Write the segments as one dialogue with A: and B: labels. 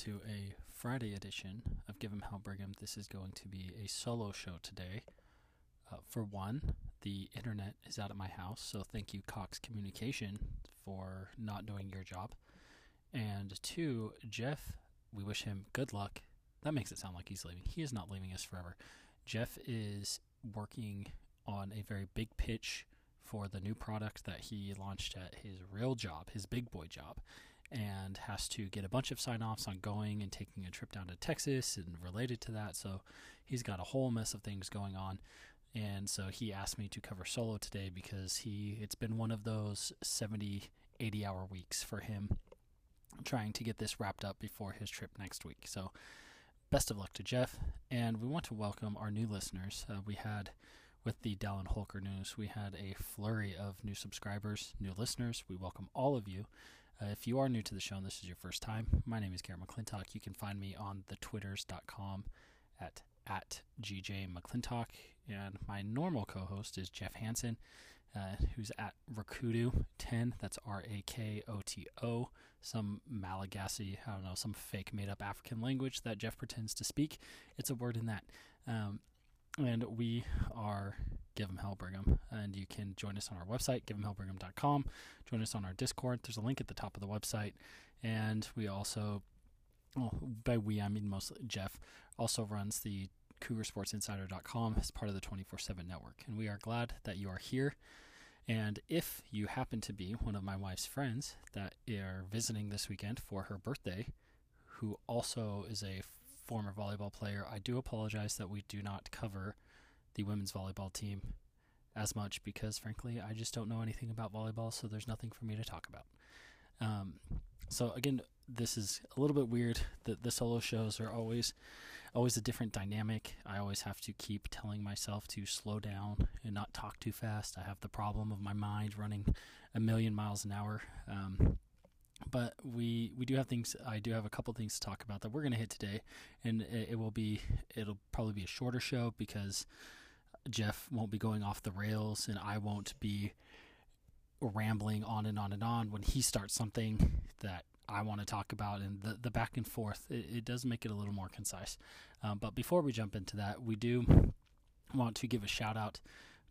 A: to a Friday edition of Give 'em Hell Brigham. This is going to be a solo show today. Uh, for one, the internet is out at my house, so thank you, Cox Communication, for not doing your job. And two, Jeff, we wish him good luck. That makes it sound like he's leaving. He is not leaving us forever. Jeff is working on a very big pitch for the new product that he launched at his real job, his big boy job and has to get a bunch of sign offs on going and taking a trip down to Texas and related to that. So he's got a whole mess of things going on. And so he asked me to cover solo today because he it's been one of those 70 80 hour weeks for him trying to get this wrapped up before his trip next week. So best of luck to Jeff and we want to welcome our new listeners. Uh, we had with the Dallin Holker news, we had a flurry of new subscribers, new listeners. We welcome all of you. Uh, if you are new to the show and this is your first time, my name is Garrett McClintock. You can find me on the twitters.com at at GJ McClintock, and my normal co-host is Jeff Hansen, uh, who's at Rakoto10. That's R-A-K-O-T-O. Some Malagasy, I don't know, some fake made-up African language that Jeff pretends to speak. It's a word in that. Um, and we are Give 'em Hell Brigham. And you can join us on our website, giveemhellbrigham.com. Join us on our Discord. There's a link at the top of the website. And we also, well, by we, I mean mostly Jeff, also runs the CougarSportsInsider.com as part of the 24 7 network. And we are glad that you are here. And if you happen to be one of my wife's friends that are visiting this weekend for her birthday, who also is a former volleyball player, I do apologize that we do not cover the women's volleyball team as much because, frankly, I just don't know anything about volleyball, so there's nothing for me to talk about. Um, so again, this is a little bit weird. The, the solo shows are always always a different dynamic. I always have to keep telling myself to slow down and not talk too fast. I have the problem of my mind running a million miles an hour. Um, but we we do have things. I do have a couple things to talk about that we're going to hit today, and it, it will be it'll probably be a shorter show because Jeff won't be going off the rails, and I won't be rambling on and on and on when he starts something that I want to talk about, and the the back and forth. It, it does make it a little more concise. Um, but before we jump into that, we do want to give a shout out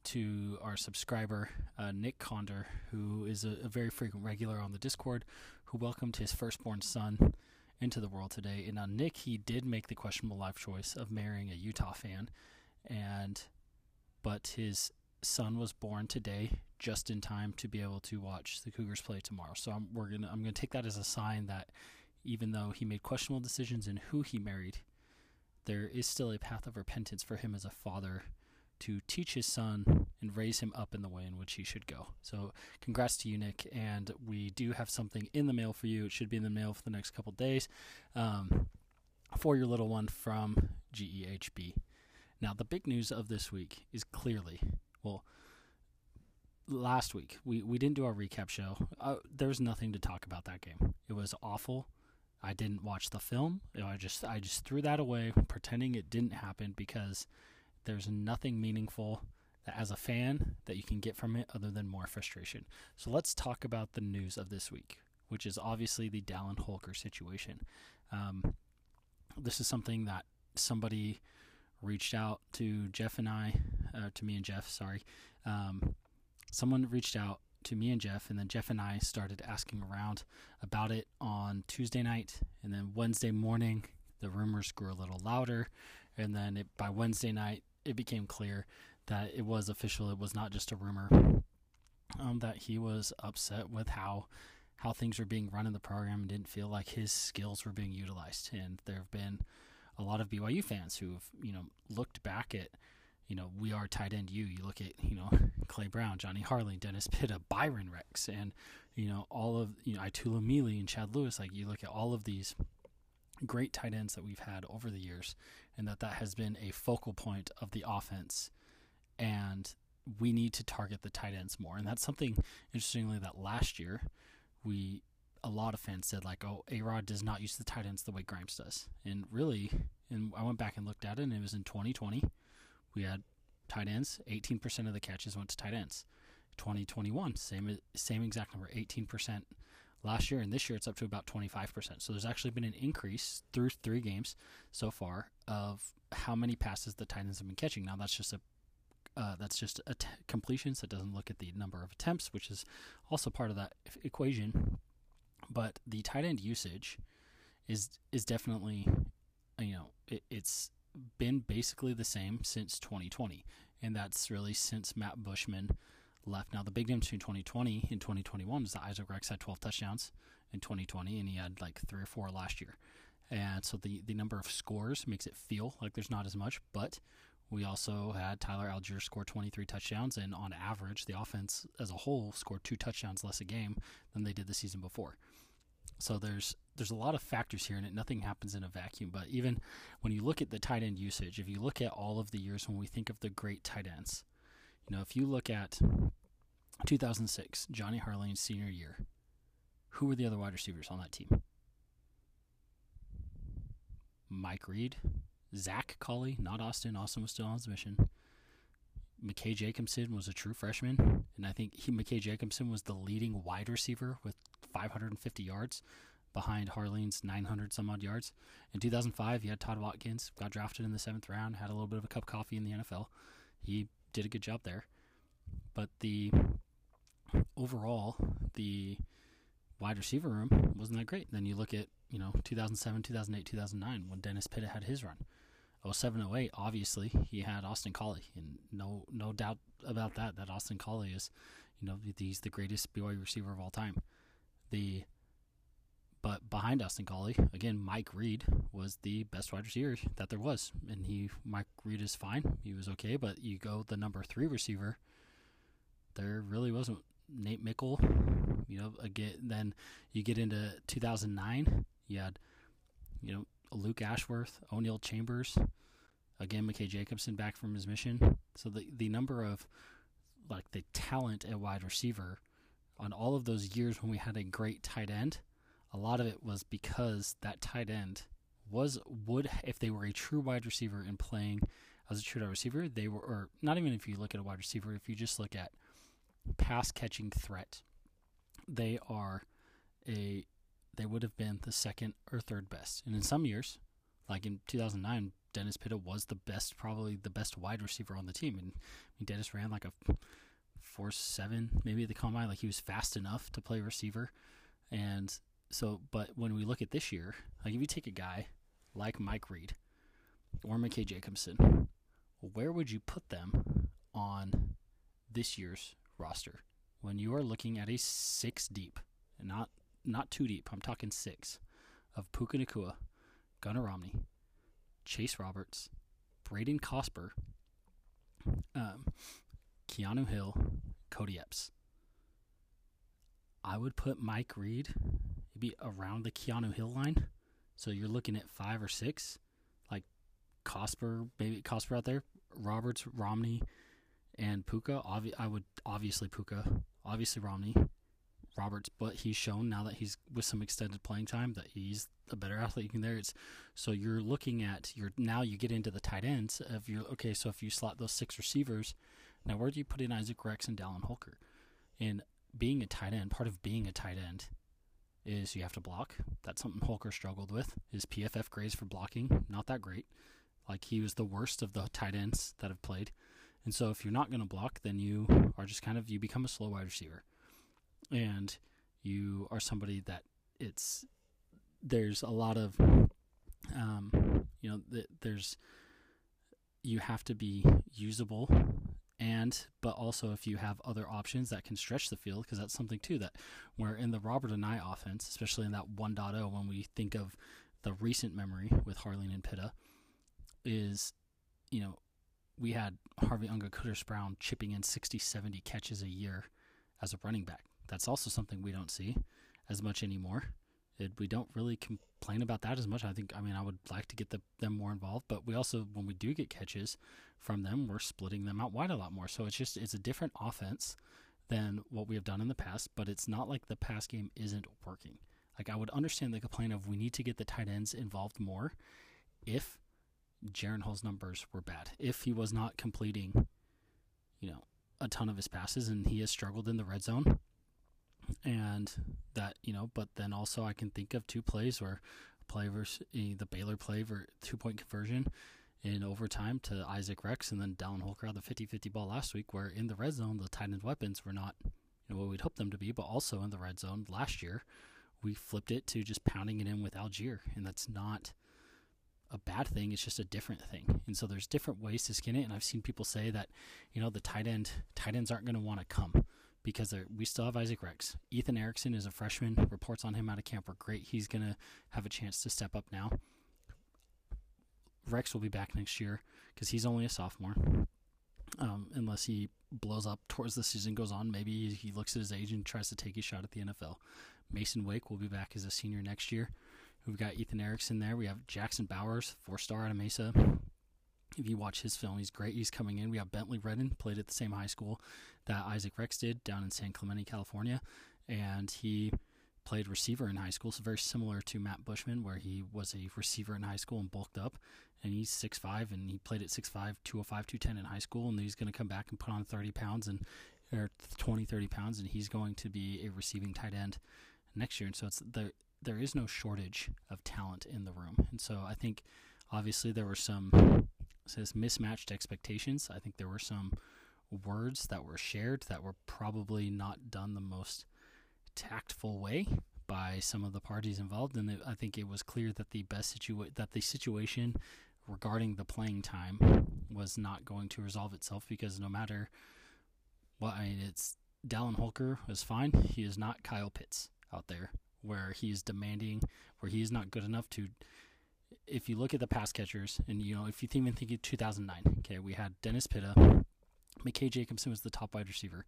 A: to our subscriber, uh, Nick Conder, who is a, a, very frequent regular on the Discord, who welcomed his firstborn son into the world today. And uh, Nick, he did make the questionable life choice of marrying a Utah fan, and but his son was born today, just in time to be able to watch the Cougars play tomorrow. So I'm, we're gonna I'm gonna take that as a sign that even though he made questionable decisions in who he married, there is still a path of repentance for him as a father to teach his son and raise him up in the way in which he should go. So, congrats to you, Nick. And we do have something in the mail for you. It should be in the mail for the next couple days um, for your little one from GEHB. Now, the big news of this week is clearly, well, last week we, we didn't do our recap show. Uh, there's nothing to talk about that game. It was awful. I didn't watch the film. You know, I just I just threw that away, pretending it didn't happen because there's nothing meaningful that as a fan that you can get from it other than more frustration. So let's talk about the news of this week, which is obviously the Dallin Holker situation. Um, this is something that somebody reached out to Jeff and I, uh, to me and Jeff, sorry. Um, someone reached out to me and Jeff, and then Jeff and I started asking around about it on Tuesday night, and then Wednesday morning, the rumors grew a little louder, and then it, by Wednesday night, it became clear that it was official. It was not just a rumor. Um, that he was upset with how how things were being run in the program and didn't feel like his skills were being utilized. And there have been a lot of BYU fans who've you know looked back at you know we are tight end you. You look at you know Clay Brown, Johnny Harline, Dennis Pitta, Byron Rex, and you know all of you know Itula Mili and Chad Lewis. Like you look at all of these great tight ends that we've had over the years, and that that has been a focal point of the offense. And we need to target the tight ends more. And that's something interestingly that last year we a lot of fans said like, oh, A Rod does not use the tight ends the way Grimes does. And really, and I went back and looked at it, and it was in 2020 we had tight ends. 18% of the catches went to tight ends. 2021, same same exact number, 18% last year, and this year it's up to about 25%. So there's actually been an increase through three games so far of how many passes the tight ends have been catching. Now that's just a uh, that's just completions. That doesn't look at the number of attempts, which is also part of that equation. But the tight end usage is is definitely, you know, it, it's been basically the same since 2020, and that's really since Matt Bushman left. Now the big difference between 2020 and 2021 is that Isaac Rex had 12 touchdowns in 2020, and he had like three or four last year. And so the, the number of scores makes it feel like there's not as much, but we also had Tyler Allgeier score 23 touchdowns, and on average, the offense as a whole scored two touchdowns less a game than they did the season before. So there's there's a lot of factors here, and it, nothing happens in a vacuum. But even when you look at the tight end usage, if you look at all of the years when we think of the great tight ends, you know, if you look at 2006, Johnny Harline's senior year, who were the other wide receivers on that team? Mike Reed, Zach Collie, not Austin. Austin was still on his mission. McKay Jacobson was a true freshman, and I think he, McKay Jacobson was the leading wide receiver with 550 yards behind Harline's 900 some odd yards. In 2005, you had Todd Watkins, got drafted in the seventh round, had a little bit of a cup of coffee in the NFL. He did a good job there. But the overall, the wide receiver room wasn't that great. Then you look at, you know, 2007, 2008, 2009 when Dennis Pitta had his run. 07, 08, obviously he had Austin Collie, and no no doubt about that. That Austin Collie is, you know, he's the greatest BYU receiver of all time. The but behind Austin Collie, again, Mike Reed was the best wide receiver that there was, and he Mike Reed is fine. He was okay, but you go the number three receiver. There really wasn't Nate Meikle. You know, again, then you get into 2009. You had, you know, Luke Ashworth, O'Neill Chambers, again McKay Jacobson back from his mission. So the the number of like the talent at wide receiver on all of those years when we had a great tight end, a lot of it was because that tight end was would if they were a true wide receiver and playing as a true wide receiver, they were or not even if you look at a wide receiver, if you just look at pass catching threat, they are a they would have been the second or third best. And in some years, like in 2009, Dennis Pitta was the best, probably the best wide receiver on the team. And I mean, Dennis ran like a four seven, maybe the combine. Like he was fast enough to play receiver. And so, but when we look at this year, like if you take a guy like Mike Reed or McKay Jacobson, where would you put them on this year's roster when you are looking at a six deep, not not too deep. I'm talking six of Puka Nacua, Gunnar Romney, Chase Roberts, Braden Cosper, um, Keanu Hill, Cody Epps. I would put Mike Reed maybe around the Keanu Hill line. So you're looking at five or six, like Cosper, maybe Cosper out there, Roberts, Romney, and Puka. Obvi- I would obviously Puka, obviously Romney, Roberts, but he's shown now that he's with some extended playing time that he's a better athlete there. It's so you're looking at your now you get into the tight ends of your okay. So if you slot those six receivers, now where do you put in Isaac Rex and Dallin Holker? And being a tight end, part of being a tight end is you have to block. That's something Holker struggled with. His PFF grades for blocking not that great. Like he was the worst of the tight ends that have played. And so if you're not going to block, then you are just kind of you become a slow wide receiver. And you are somebody that it's there's a lot of um, you know th- there's you have to be usable. And but also if you have other options that can stretch the field because that's something too that where in the Robert Anae offense especially in that 1.0 when we think of the recent memory with Harline and Pitta is you know we had Harvey Unga Curtis Brown chipping in 60 70 catches a year as a running back that's also something we don't see as much anymore. It, we don't really complain about that as much. I think, I mean, I would like to get the, them more involved, but we also, when we do get catches from them, we're splitting them out wide a lot more. So it's just, it's a different offense than what we have done in the past, but it's not like the pass game isn't working. Like, I would understand the complaint of we need to get the tight ends involved more if Jaren Hall's numbers were bad. If he was not completing, you know, a ton of his passes and he has struggled in the red zone, and that you know, but then also I can think of two plays where play versus the Baylor play for two point conversion in overtime to Isaac Rex and then Dallin Holker the 50-50 ball last week, where in the red zone the tight end weapons were not you know what we'd hope them to be, but also in the red zone last year we flipped it to just pounding it in with Allgeier and that's not a bad thing. It's just a different thing. And so there's different ways to skin it. And I've seen people say that, you know, the tight end tight ends aren't going to want to come because we still have Isaac Rex. Ethan Erickson is a freshman. Reports on him out of camp were great. He's going to have a chance to step up now. Rex will be back next year because he's only a sophomore. Um, unless he blows up towards the season goes on, maybe he looks at his age and tries to take a shot at the NFL. Mason Wake will be back as a senior next year. We've got Ethan Erickson there. We have Jackson Bowers, four star out of Mesa. If you watch his film, he's great. He's coming in. We have Bentley Redden, played at the same high school that Isaac Rex did down in San Clemente, California. And he played receiver in high school, so very similar to Matt Bushman, where he was a receiver in high school and bulked up. And he's 6'5, and he played at 6'5, 205, 210 in high school. And he's going to come back and put on 30 pounds and or 20, 30 pounds, and he's going to be a receiving tight end next year. And so it's there. There is no shortage of talent in the room, and so I think obviously there were some says mismatched expectations. I think there were some words that were shared that were probably not done the most tactful way by some of the parties involved, and I think it was clear that the best situa- that the situation regarding the playing time was not going to resolve itself because no matter what, I mean, it's Dallin Holker is fine. He is not Kyle Pitts out there where he's demanding, where he's not good enough to. If you look at the pass catchers, and you know, if you even think of 2009, okay, we had Dennis Pitta, McKay Jacobson was the top wide receiver,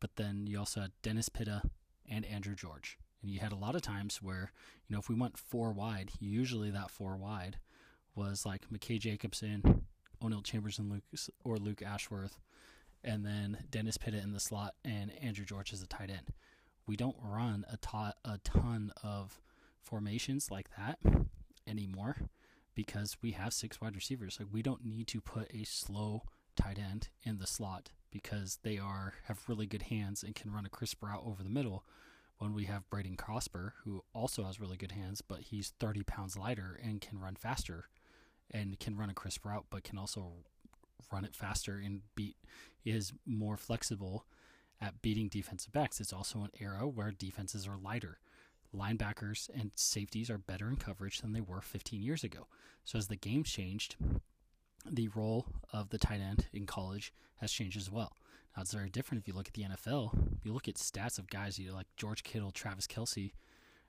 A: but then you also had Dennis Pitta and Andrew George, and you had a lot of times where you know if we went four wide, usually that four wide was like McKay Jacobson, O'Neill Chambers, and Luke or Luke Ashworth, and then Dennis Pitta in the slot and Andrew George as a tight end we don't run a, to- a ton of formations like that anymore because we have six wide receivers. Like we don't need to put a slow tight end in the slot because they are have really good hands and can run a crisp route over the middle. When we have Braden Cosper, who also has really good hands, but he's 30 pounds lighter and can run faster and can run a crisp route, but can also run it faster and beat is more flexible at beating defensive backs. It's also an era where defenses are lighter. Linebackers and safeties are better in coverage than they were 15 years ago. So as the game changed, the role of the tight end in college has changed as well. Now it's very different if you look at the NFL. If you look at stats of guys like George Kittle, Travis Kelce,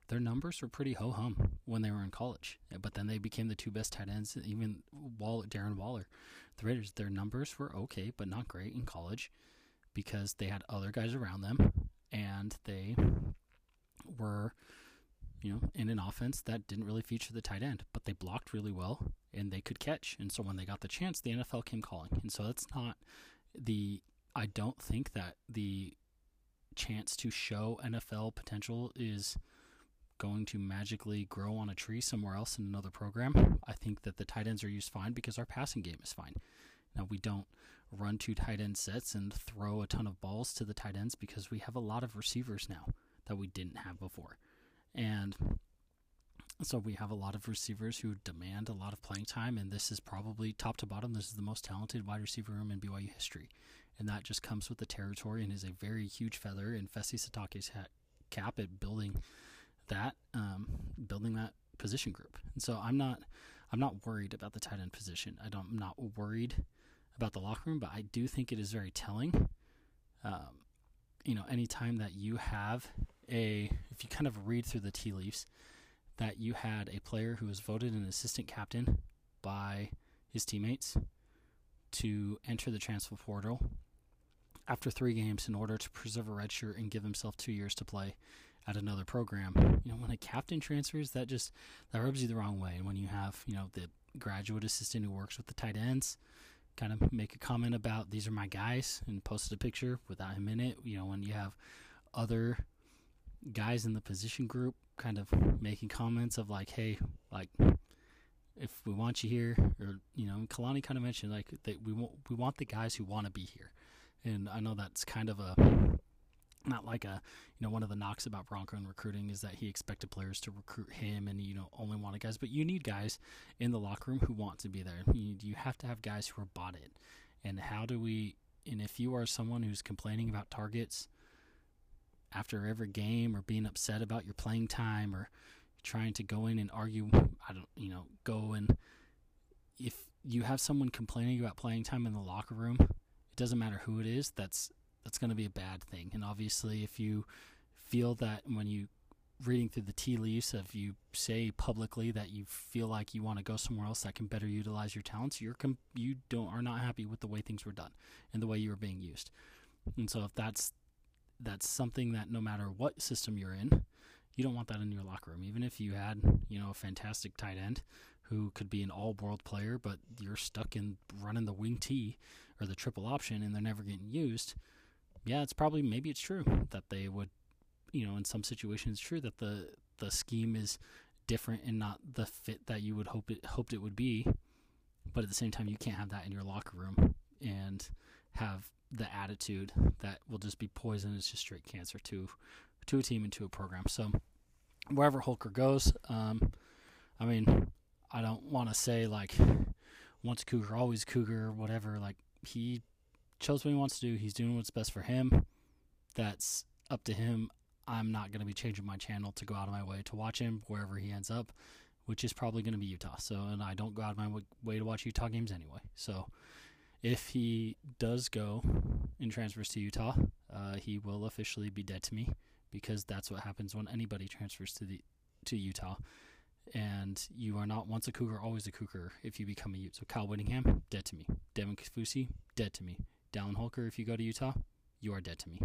A: their numbers were pretty ho hum when they were in college. But then they became the two best tight ends. Even Wall, Darren Waller, the Raiders, their numbers were okay, but not great in college because they had other guys around them and they were you know in an offense that didn't really feature the tight end but they blocked really well and they could catch and so when they got the chance the NFL came calling and so that's not the I don't think that the chance to show NFL potential is going to magically grow on a tree somewhere else in another program. I think that the tight ends are used fine because our passing game is fine. Now we don't run two tight end sets and throw a ton of balls to the tight ends because we have a lot of receivers now that we didn't have before. And so we have a lot of receivers who demand a lot of playing time, and this is probably top to bottom. This is the most talented wide receiver room in BYU history, and that just comes with the territory and is a very huge feather in Fesi Sitake's cap at building that, um, building that position group. And so I'm not, I'm not worried about the tight end position. I don't, I'm not worried about the locker room, but I do think it is very telling. Um, you know, anytime that you have a, if you kind of read through the tea leaves, that you had a player who was voted an assistant captain by his teammates to enter the transfer portal after three games in order to preserve a red shirt and give himself two years to play at another program. You know, when a captain transfers, that just that rubs you the wrong way. And when you have, you know, the graduate assistant who works with the tight ends, kind of make a comment about these are my guys and posted a picture without him in it. You know, when you have other guys in the position group kind of making comments of like, hey, like if we want you here, or you know, Kalani kind of mentioned like that we want we want the guys who want to be here, and I know that's kind of a not like a you know one of the knocks about Bronco and recruiting is that he expected players to recruit him and you know only wanted guys, but you need guys in the locker room who want to be there. You, you have to have guys who are bought in. And how do we? And if you are someone who's complaining about targets after every game or being upset about your playing time or trying to go in and argue, I don't, you know, go and if you have someone complaining about playing time in the locker room, it doesn't matter who it is. That's that's going to be a bad thing. And obviously, if you feel that when you reading through the tea leaves, if you say publicly that you feel like you want to go somewhere else that can better utilize your talents, you're com- you don't are not happy with the way things were done and the way you were being used. And so, if that's that's something that no matter what system you're in, you don't want that in your locker room. Even if you had you know a fantastic tight end who could be an all-world player, but you're stuck in running the wing T or the triple option and they're never getting used yeah, it's probably maybe it's true that they would, you know, in some situations, true that the the scheme is different and not the fit that you would hope it hoped it would be. But at the same time, you can't have that in your locker room and have the attitude that will just be poison. It's just straight cancer to to a team and to a program. So wherever Holker goes, um, I mean, I don't want to say like once Cougar, always Cougar, whatever. Like he chose what he wants to do. He's doing what's best for him. That's up to him. I'm not going to be changing my channel to go out of my way to watch him wherever he ends up, which is probably going to be Utah. So, and I don't go out of my way to watch Utah games anyway. So, if he does go and transfers to Utah, uh, he will officially be dead to me because that's what happens when anybody transfers to the to Utah. And you are not once a Cougar, always a Cougar if you become a Ute. So Kyle Whittingham, dead to me. Devin Kaufusi, dead to me. Dallin Holker, if you go to Utah, you are dead to me.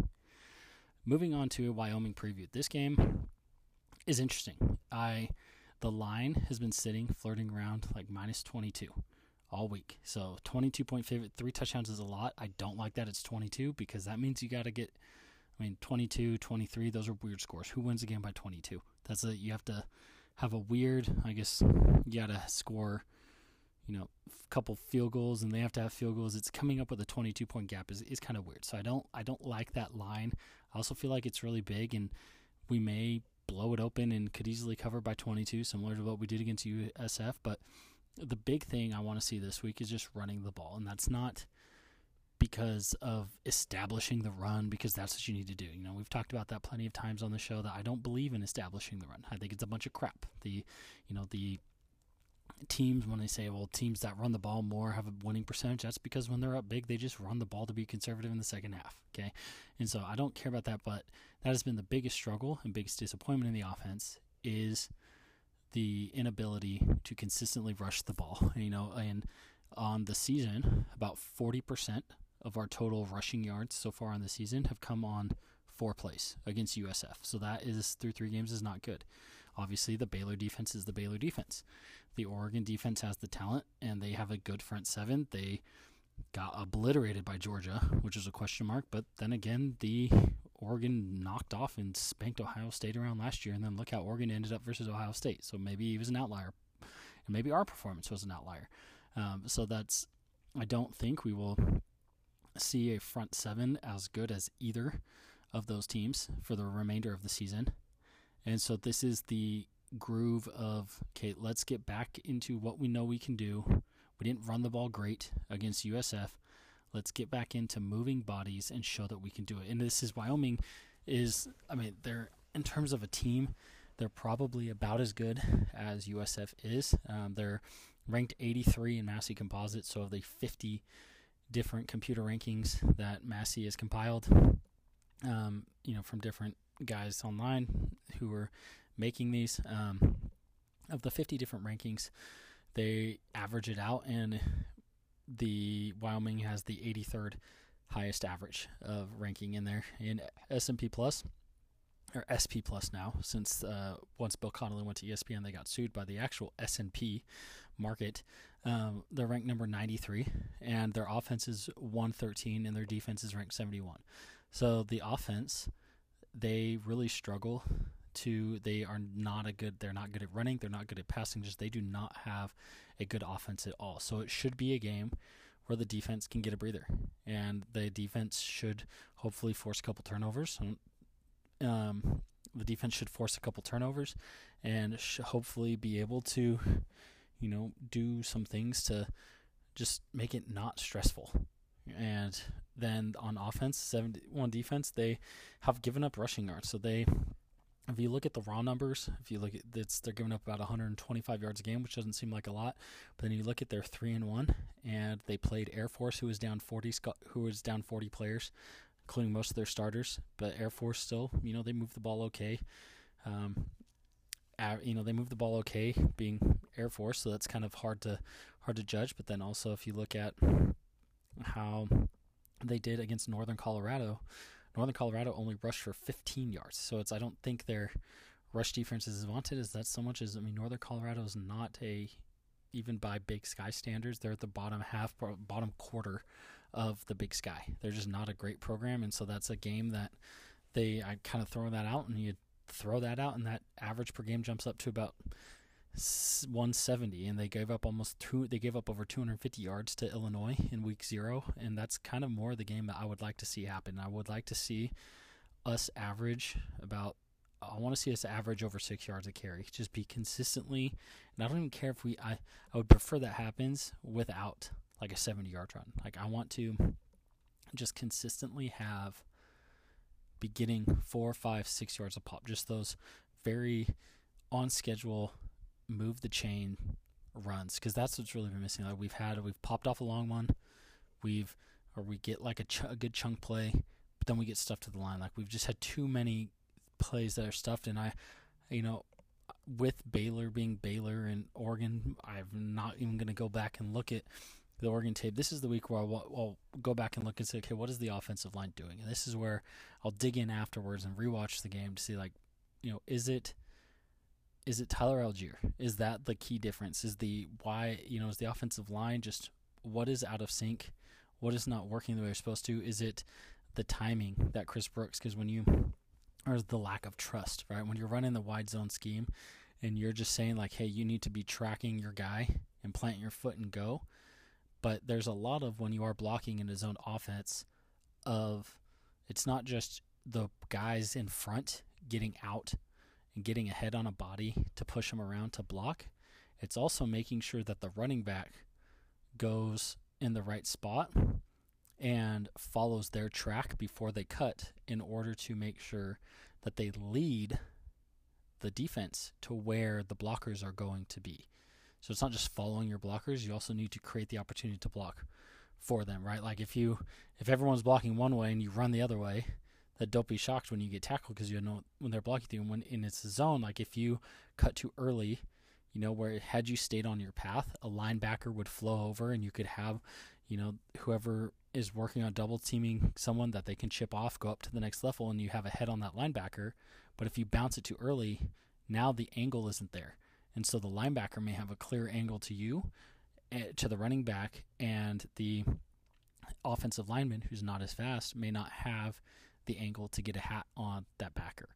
A: Moving on to Wyoming preview. This game is interesting. I the line has been sitting flirting around like minus 22 all week. So 22 point favorite, three touchdowns is a lot. I don't like that it's 22 because that means you got to get I mean 22, 23, those are weird scores. Who wins a game by 22? That's a you have to have a weird, I guess you got to score you know, a couple field goals and they have to have field goals. It's coming up with a 22 point gap is, is kind of weird. So I don't I don't like that line. I also feel like it's really big and we may blow it open and could easily cover by 22, similar to what we did against USF. But the big thing I want to see this week is just running the ball, and that's not because of establishing the run because that's what you need to do. You know, we've talked about that plenty of times on the show that I don't believe in establishing the run. I think it's a bunch of crap. The you know, the teams when they say, well, teams that run the ball more have a winning percentage, that's because when they're up big, they just run the ball to be conservative in the second half. Okay. And so I don't care about that, but that has been the biggest struggle and biggest disappointment in the offense is the inability to consistently rush the ball. You know, and on the season, about 40% of our total rushing yards so far on the season have come on four plays against USF. So that is through three games is not good. Obviously, the Baylor defense is the Baylor defense. The Oregon defense has the talent, and they have a good front seven. They got obliterated by Georgia, which is a question mark. But then again, the Oregon knocked off and spanked Ohio State around last year, and then look how Oregon ended up versus Ohio State. So maybe he was an outlier, and maybe our performance was an outlier. Um, so that's I don't think we will see a front seven as good as either of those teams for the remainder of the season. And so this is the groove of okay, let's get back into what we know we can do. We didn't run the ball great against USF. Let's get back into moving bodies and show that we can do it. And this is Wyoming is I mean, they're in terms of a team, they're probably about as good as USF is. Um, they're ranked 83 in Massey Composite, so of the 50 different computer rankings that Massey has compiled, um, you know, from different guys online who are making these. Um, of the 50 different rankings, they average it out, and the Wyoming has the 83rd highest average of ranking in there in S&P Plus or SP Plus now, since uh, once Bill Connelly went to ESPN, they got sued by the actual S&P market. Um, they're ranked number 93, and their offense is 113, and their defense is ranked 71. So the offense, they really struggle to. They are not a good. They're not good at running. They're not good at passing. Just they do not have a good offense at all. So it should be a game where the defense can get a breather, and the defense should hopefully force a couple turnovers. Um, the defense should force a couple turnovers and should hopefully be able to, you know, do some things to just make it not stressful. And then on offense, 71 defense, they have given up rushing yards. So they, if you look at the raw numbers, if you look at it's they're giving up about 125 yards a game, which doesn't seem like a lot. But then you look at their three and one, and they played Air Force, who was down 40, who was down 40 players, including most of their starters. But Air Force still, you know, they moved the ball okay. Um, you know, they moved the ball okay, being Air Force, so that's kind of hard to hard to judge. But then also, if you look at how they did against Northern Colorado, Northern Colorado only rushed for 15 yards. So it's I don't think their rush defense is as vaunted as that so much as I mean Northern Colorado is not a even by Big Sky standards, they're at the bottom half, bottom quarter of the Big Sky. They're just not a great program, and so that's a game that they I kind of throw that out, and you throw that out, and that average per game jumps up to about 170, and they gave up almost two. They gave up over 250 yards to Illinois in Week Zero, and that's kind of more the game that I would like to see happen. I would like to see us average about. I want to see us average over six yards a carry. Just be consistently, and I don't even care if we. I I would prefer that happens without like a 70 yard run. Like I want to just consistently have be getting four, five, six yards a pop. Just those very on schedule, move the chain runs because that's what's really been missing. Like we've had, we've popped off a long one, we've or we get like a, ch- a good chunk play, but then we get stuffed to the line. Like we've just had too many plays that are stuffed, and I, you know, with Baylor being Baylor and Oregon, I'm not even going to go back and look at the Oregon tape. This is the week where I'll, I'll, go back and look and say, okay, what is the offensive line doing? And this is where I'll dig in afterwards and rewatch the game to see, like, you know, is it is it Tyler Allgeier? Is that the key difference? Is the why you know is the offensive line just what is out of sync? What is not working the way it's supposed to? Is it the timing that Chris Brooks? Because when you or the lack of trust, right? When you're running the wide zone scheme and you're just saying like, hey, you need to be tracking your guy and plant your foot and go but there's a lot of when you are blocking in a zone offense of it's not just the guys in front getting out getting ahead on a body to push them around to block. It's also making sure that the running back goes in the right spot and follows their track before they cut in order to make sure that they lead the defense to where the blockers are going to be. So it's not just following your blockers, you also need to create the opportunity to block for them, right? Like if you if everyone's blocking one way and you run the other way, that don't be shocked when you get tackled because you know when they're blocking you and when in its zone, like if you cut too early, you know, where had you stayed on your path, a linebacker would flow over and you could have, you know, whoever is working on double teaming someone that they can chip off, go up to the next level, and you have a head on that linebacker. But if you bounce it too early, now the angle isn't there. And so the linebacker may have a clear angle to you, eh, to the running back, and the offensive lineman, who's not as fast, may not have the angle to get a hat on that backer.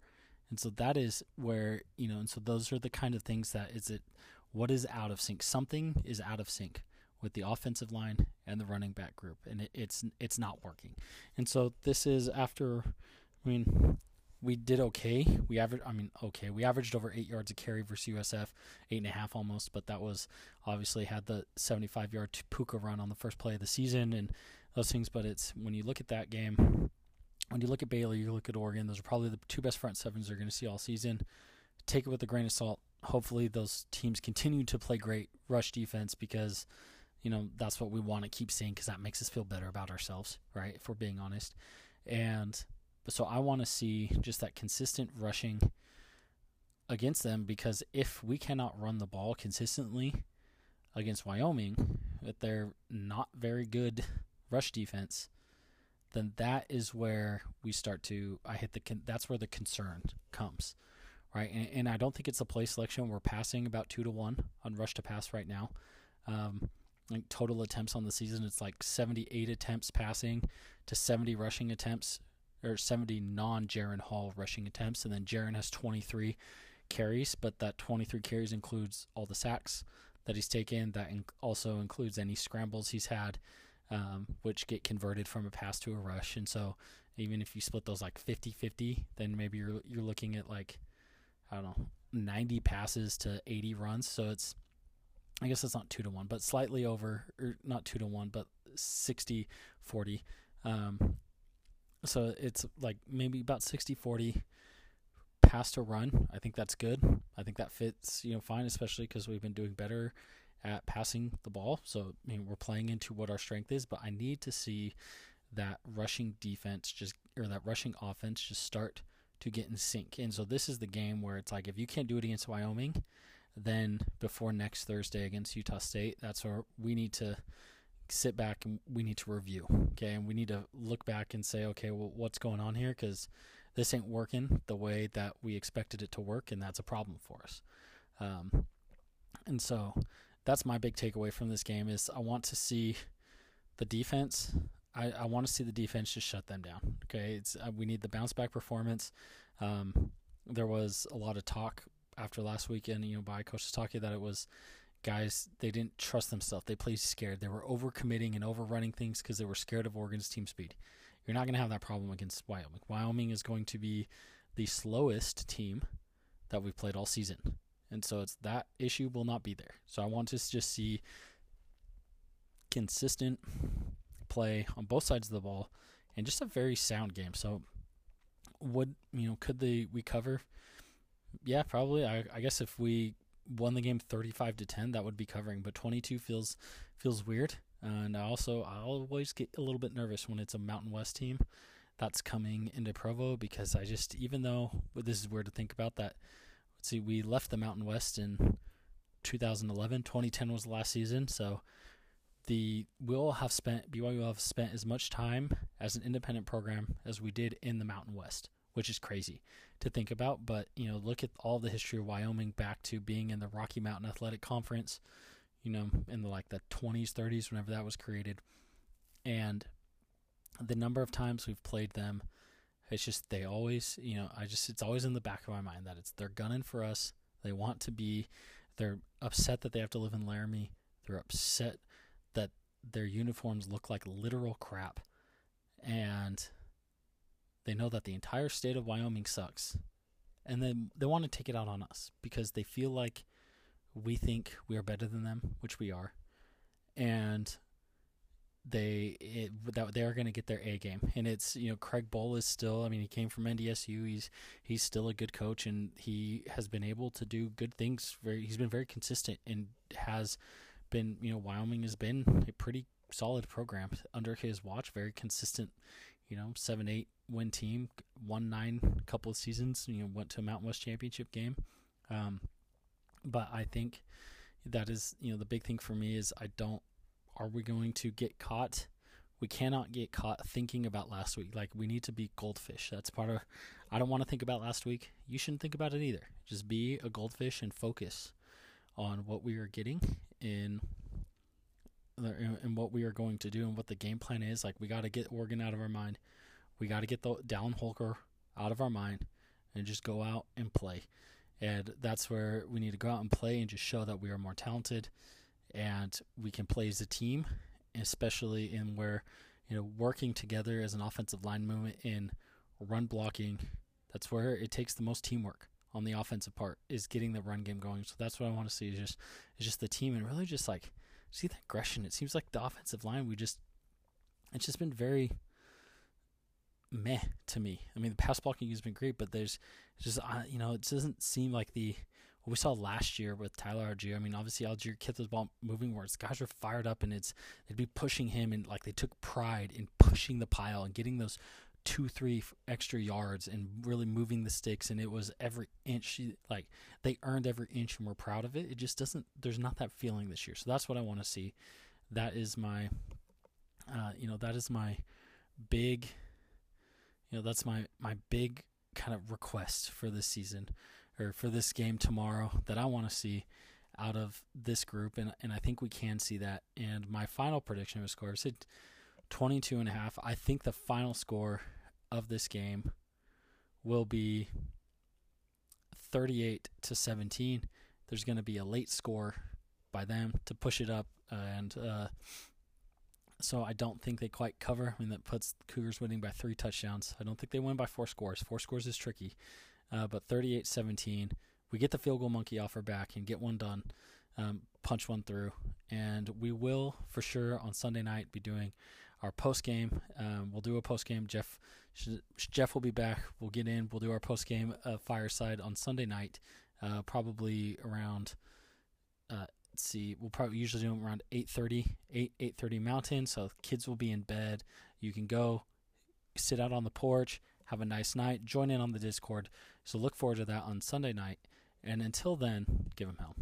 A: And so that is where, you know, and so those are the kind of things that is it what is out of sync? Something is out of sync with the offensive line and the running back group, and it, it's it's not working. And so this is after, I mean, we did okay. We averaged, I mean, okay, we averaged over eight yards a carry versus USF, eight and a half almost, but that was obviously had the 75 yard Puka run on the first play of the season and those things. But it's when you look at that game, when you look at Baylor, you look at Oregon, those are probably the two best front sevens you're going to see all season. Take it with a grain of salt. Hopefully, those teams continue to play great rush defense because, you know, that's what we want to keep seeing because that makes us feel better about ourselves, right? If we're being honest. And so I want to see just that consistent rushing against them because if we cannot run the ball consistently against Wyoming, that they're not very good rush defense, then that is where we start to I hit the con- that's where the concern comes, right? And, and, I don't think it's a play selection. We're passing about two to one on rush to pass right now. Um, like total attempts on the season, it's like 78 attempts passing to 70 rushing attempts or 70 non Jaren Hall rushing attempts, and then Jaren has 23 carries, but that 23 carries includes all the sacks that he's taken. That in- also includes any scrambles he's had. Um, which get converted from a pass to a rush. And so even if you split those like 50-50, then maybe you're you're looking at like I don't know 90 passes to 80 runs. So it's I guess it's not two to one, but slightly over, or not two to one, but 60 40. Um, so it's like maybe about 60 40 pass to run. I think that's good. I think that fits, you know, fine, especially because we've been doing better at passing the ball. So I mean, we're playing into what our strength is, but I need to see that rushing defense just or that rushing offense just start to get in sync. And so this is the game where it's like if you can't do it against Wyoming, then before next Thursday against Utah State, that's where we need to sit back and we need to review. Okay, and we need to look back and say, okay, well, what's going on here? Because this ain't working the way that we expected it to work, and that's a problem for us. Um, and so that's my big takeaway from this game is I want to see the defense. I, I want to see the defense just shut them down. Okay, it's uh, we need the bounce back performance. Um, there was a lot of talk after last weekend, you know, by Coach Sitake that it was guys they didn't trust themselves. They played scared. They were overcommitting and overrunning things because they were scared of Oregon's team speed. You're not going to have that problem against Wyoming. Wyoming is going to be the slowest team that we've played all season. And so it's that issue will not be there. So I want to just see consistent play on both sides of the ball and just a very sound game. So would you know could they we cover? Yeah, probably. I, I guess if we won the game 35 to 10 that would be covering but 22 feels feels weird and I also I always get a little bit nervous when it's a Mountain West team that's coming into Provo because I just even though this is weird to think about that see we left the Mountain West in 2011 2010 was the last season so the we'll have spent BYU will have spent as much time as an independent program as we did in the Mountain West which is crazy to think about. But you know, look at all the history of Wyoming back to being in the Rocky Mountain Athletic Conference, you know, in the like the 20s, 30s, whenever that was created, and the number of times we've played them. It's just they always, you know, I just it's always in the back of my mind that it's they're gunning for us. They want to be. They're upset that they have to live in Laramie. They're upset that their uniforms look like literal crap, and they know that the entire state of Wyoming sucks. And then they want to take it out on us because they feel like we think we are better than them, which we are. And they it, that they are going to get their A game, and it's you know Craig Bohl is still. I mean, he came from NDSU. He's he's still a good coach, and he has been able to do good things. Very, he's been very consistent and has been. You know, Wyoming has been a pretty solid program under his watch. Very consistent. You know, seven eight win team, won nine couple of seasons. You know, went to a Mountain West championship game. Um, but I think that is you know the big thing for me is I don't. Are we going to get caught? We cannot get caught thinking about last week. Like we need to be goldfish. That's part of. I don't want to think about last week. You shouldn't think about it either. Just be a goldfish and focus on what we are getting in and what we are going to do and what the game plan is. Like we got to get Oregon out of our mind. We got to get the Dallin Holker out of our mind and just go out and play. And that's where we need to go out and play and just show that we are more talented and we can play as a team, especially in where, you know, working together as an offensive line movement in run blocking. That's where it takes the most teamwork on the offensive part is getting the run game going. So that's what I want to see is just is just the team and really just like see the aggression. It seems like the offensive line we just it's just been very meh to me. I mean, the pass blocking has been great, but there's just uh, you know it doesn't seem like the what we saw last year with Tyler Allgeier. I mean, obviously Allgeier kept the ball moving where guys are fired up and it's they'd be pushing him and like they took pride in pushing the pile and getting those two three extra yards and really moving the sticks and it was every inch like they earned every inch and we're proud of it. It just doesn't there's not that feeling this year. So that's what i want to see. That is my uh, you know that is my big you know that's my my big kind of request for this season or for this game tomorrow that I want to see out of this group and and I think we can see that and my final prediction of a score is 22 and a half I think the final score of this game will be 38 to 17 there's going to be a late score by them to push it up and uh, so I don't think they quite cover. I mean, that puts Cougars winning by three touchdowns. I don't think they win by four scores. Four scores is tricky, uh, but 38-17. We get the field goal monkey off our back and get one done, um, punch one through, and we will for sure on Sunday night be doing our post game. Um, we'll do a post game. Jeff Jeff will be back. We'll get in. We'll do our post game uh, fireside on Sunday night, uh, probably around. Uh, let's see. We'll probably usually do them around 8:30, 8 8:30 Mountain. So kids will be in bed. You can go sit out on the porch, have a nice night, join in on the Discord. So look forward to that on Sunday night. And until then, give them hell.